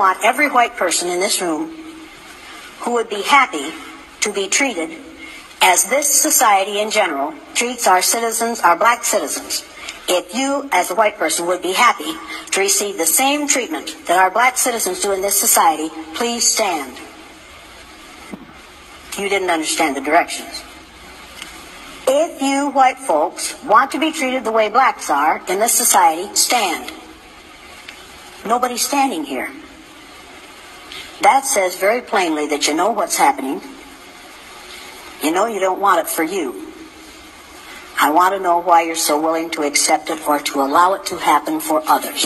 want every white person in this room who would be happy to be treated as this society in general treats our citizens, our black citizens. If you, as a white person, would be happy to receive the same treatment that our black citizens do in this society, please stand. You didn't understand the directions. If you white folks want to be treated the way blacks are in this society, stand. Nobody's standing here. That says very plainly that you know what's happening. You know you don't want it for you. I want to know why you're so willing to accept it or to allow it to happen for others.